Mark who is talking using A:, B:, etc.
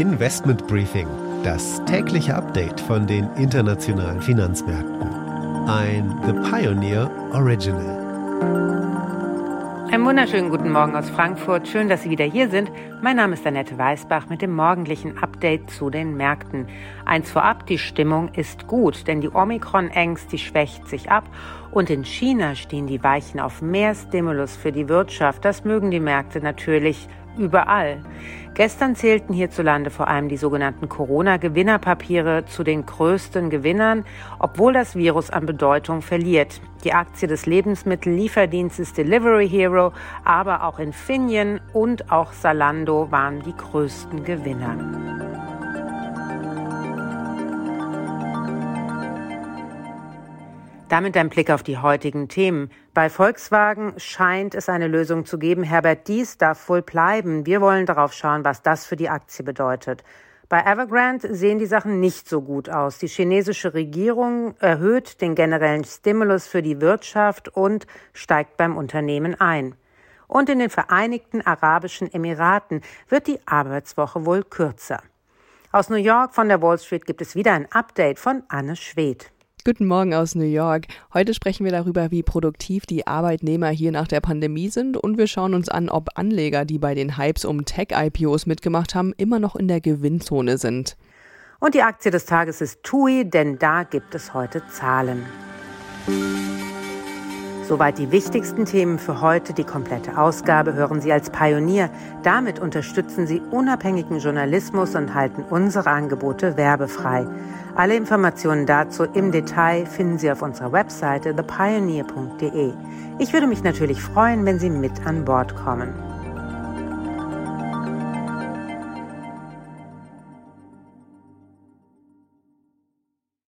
A: Investment Briefing, das tägliche Update von den internationalen Finanzmärkten. Ein The Pioneer Original.
B: Einen wunderschönen guten Morgen aus Frankfurt. Schön, dass Sie wieder hier sind. Mein Name ist Annette Weißbach mit dem morgendlichen Update zu den Märkten. Eins vorab, die Stimmung ist gut, denn die Omikron-Ängst, die schwächt sich ab und in China stehen die Weichen auf mehr Stimulus für die Wirtschaft. Das mögen die Märkte natürlich überall. Gestern zählten hierzulande vor allem die sogenannten Corona-Gewinnerpapiere zu den größten Gewinnern, obwohl das Virus an Bedeutung verliert. Die Aktie des Lebensmittellieferdienstes Delivery Hero, aber auch Infineon und auch Salando waren die größten Gewinner. Damit ein Blick auf die heutigen Themen. Bei Volkswagen scheint es eine Lösung zu geben. Herbert Dies darf wohl bleiben. Wir wollen darauf schauen, was das für die Aktie bedeutet. Bei Evergrande sehen die Sachen nicht so gut aus. Die chinesische Regierung erhöht den generellen Stimulus für die Wirtschaft und steigt beim Unternehmen ein. Und in den Vereinigten Arabischen Emiraten wird die Arbeitswoche wohl kürzer. Aus New York von der Wall Street gibt es wieder ein Update von Anne Schwedt.
C: Guten Morgen aus New York. Heute sprechen wir darüber, wie produktiv die Arbeitnehmer hier nach der Pandemie sind und wir schauen uns an, ob Anleger, die bei den Hypes um Tech-IPOs mitgemacht haben, immer noch in der Gewinnzone sind.
B: Und die Aktie des Tages ist TUI, denn da gibt es heute Zahlen. Soweit die wichtigsten Themen für heute. Die komplette Ausgabe hören Sie als Pionier. Damit unterstützen Sie unabhängigen Journalismus und halten unsere Angebote werbefrei. Alle Informationen dazu im Detail finden Sie auf unserer Webseite thepioneer.de. Ich würde mich natürlich freuen, wenn Sie mit an Bord kommen.